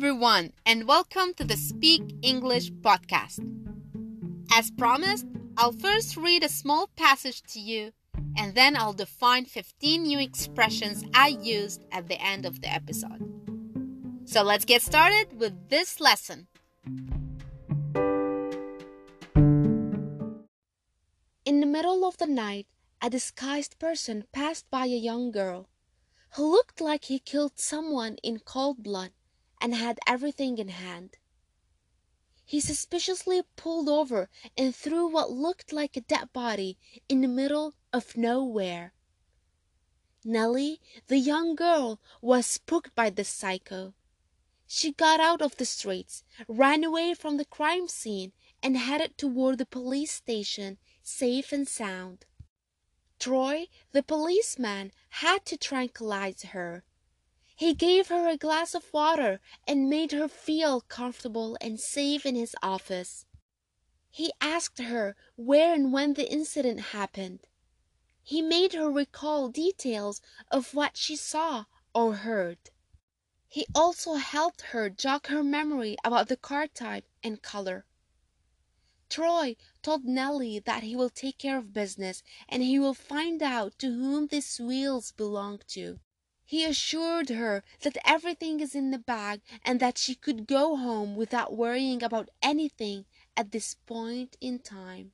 everyone, and welcome to the Speak English podcast. As promised, I'll first read a small passage to you, and then I'll define 15 new expressions I used at the end of the episode. So let's get started with this lesson. In the middle of the night, a disguised person passed by a young girl who looked like he killed someone in cold blood and had everything in hand. He suspiciously pulled over and threw what looked like a dead body in the middle of nowhere. Nelly, the young girl, was spooked by this psycho. She got out of the streets, ran away from the crime scene, and headed toward the police station, safe and sound. Troy, the policeman, had to tranquilize her. He gave her a glass of water and made her feel comfortable and safe in his office. He asked her where and when the incident happened. He made her recall details of what she saw or heard. He also helped her jog her memory about the car type and color. Troy told Nelly that he will take care of business and he will find out to whom these wheels belong to. He assured her that everything is in the bag and that she could go home without worrying about anything at this point in time.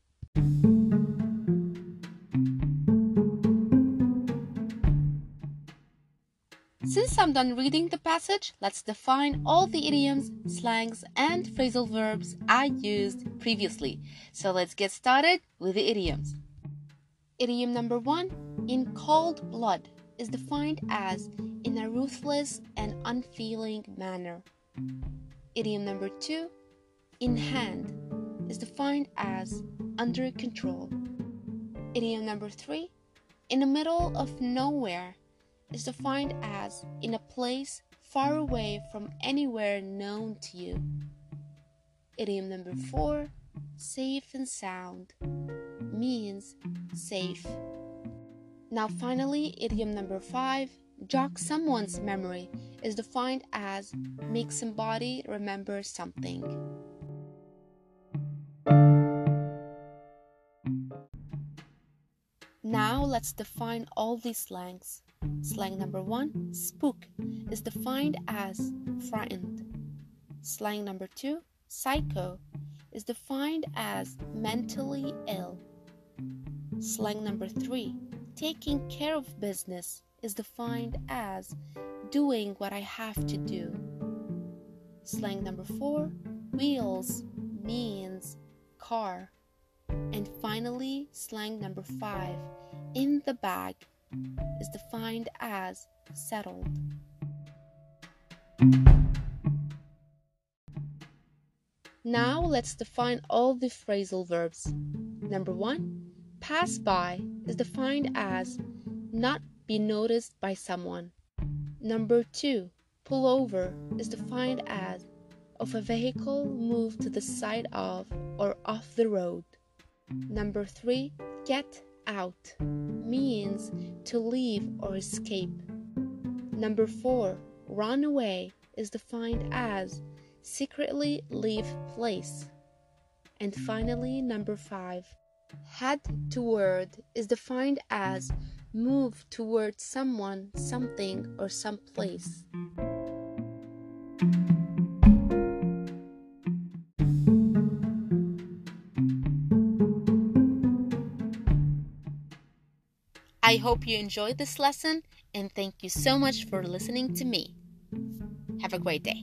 Since I'm done reading the passage, let's define all the idioms, slangs, and phrasal verbs I used previously. So let's get started with the idioms. Idiom number one in cold blood is defined as in a ruthless and unfeeling manner. Idiom number two in hand is defined as under control. Idiom number three in the middle of nowhere is defined as in a place far away from anywhere known to you. Idiom number four, safe and sound, means safe. Now, finally, idiom number five, jog someone's memory, is defined as make somebody remember something. Now, let's define all these slangs. Slang number one, spook, is defined as frightened. Slang number two, psycho, is defined as mentally ill. Slang number three, taking care of business, is defined as doing what I have to do. Slang number four, wheels, means car. And finally, slang number five, in the bag, is defined as settled. Now let's define all the phrasal verbs. Number one, pass by is defined as not be noticed by someone. Number two, pull over is defined as of a vehicle moved to the side of or off the road. Number three, get out means to leave or escape. Number four, run away is defined as secretly leave place. And finally, number five, head toward is defined as move toward someone, something, or someplace. I hope you enjoyed this lesson and thank you so much for listening to me. Have a great day.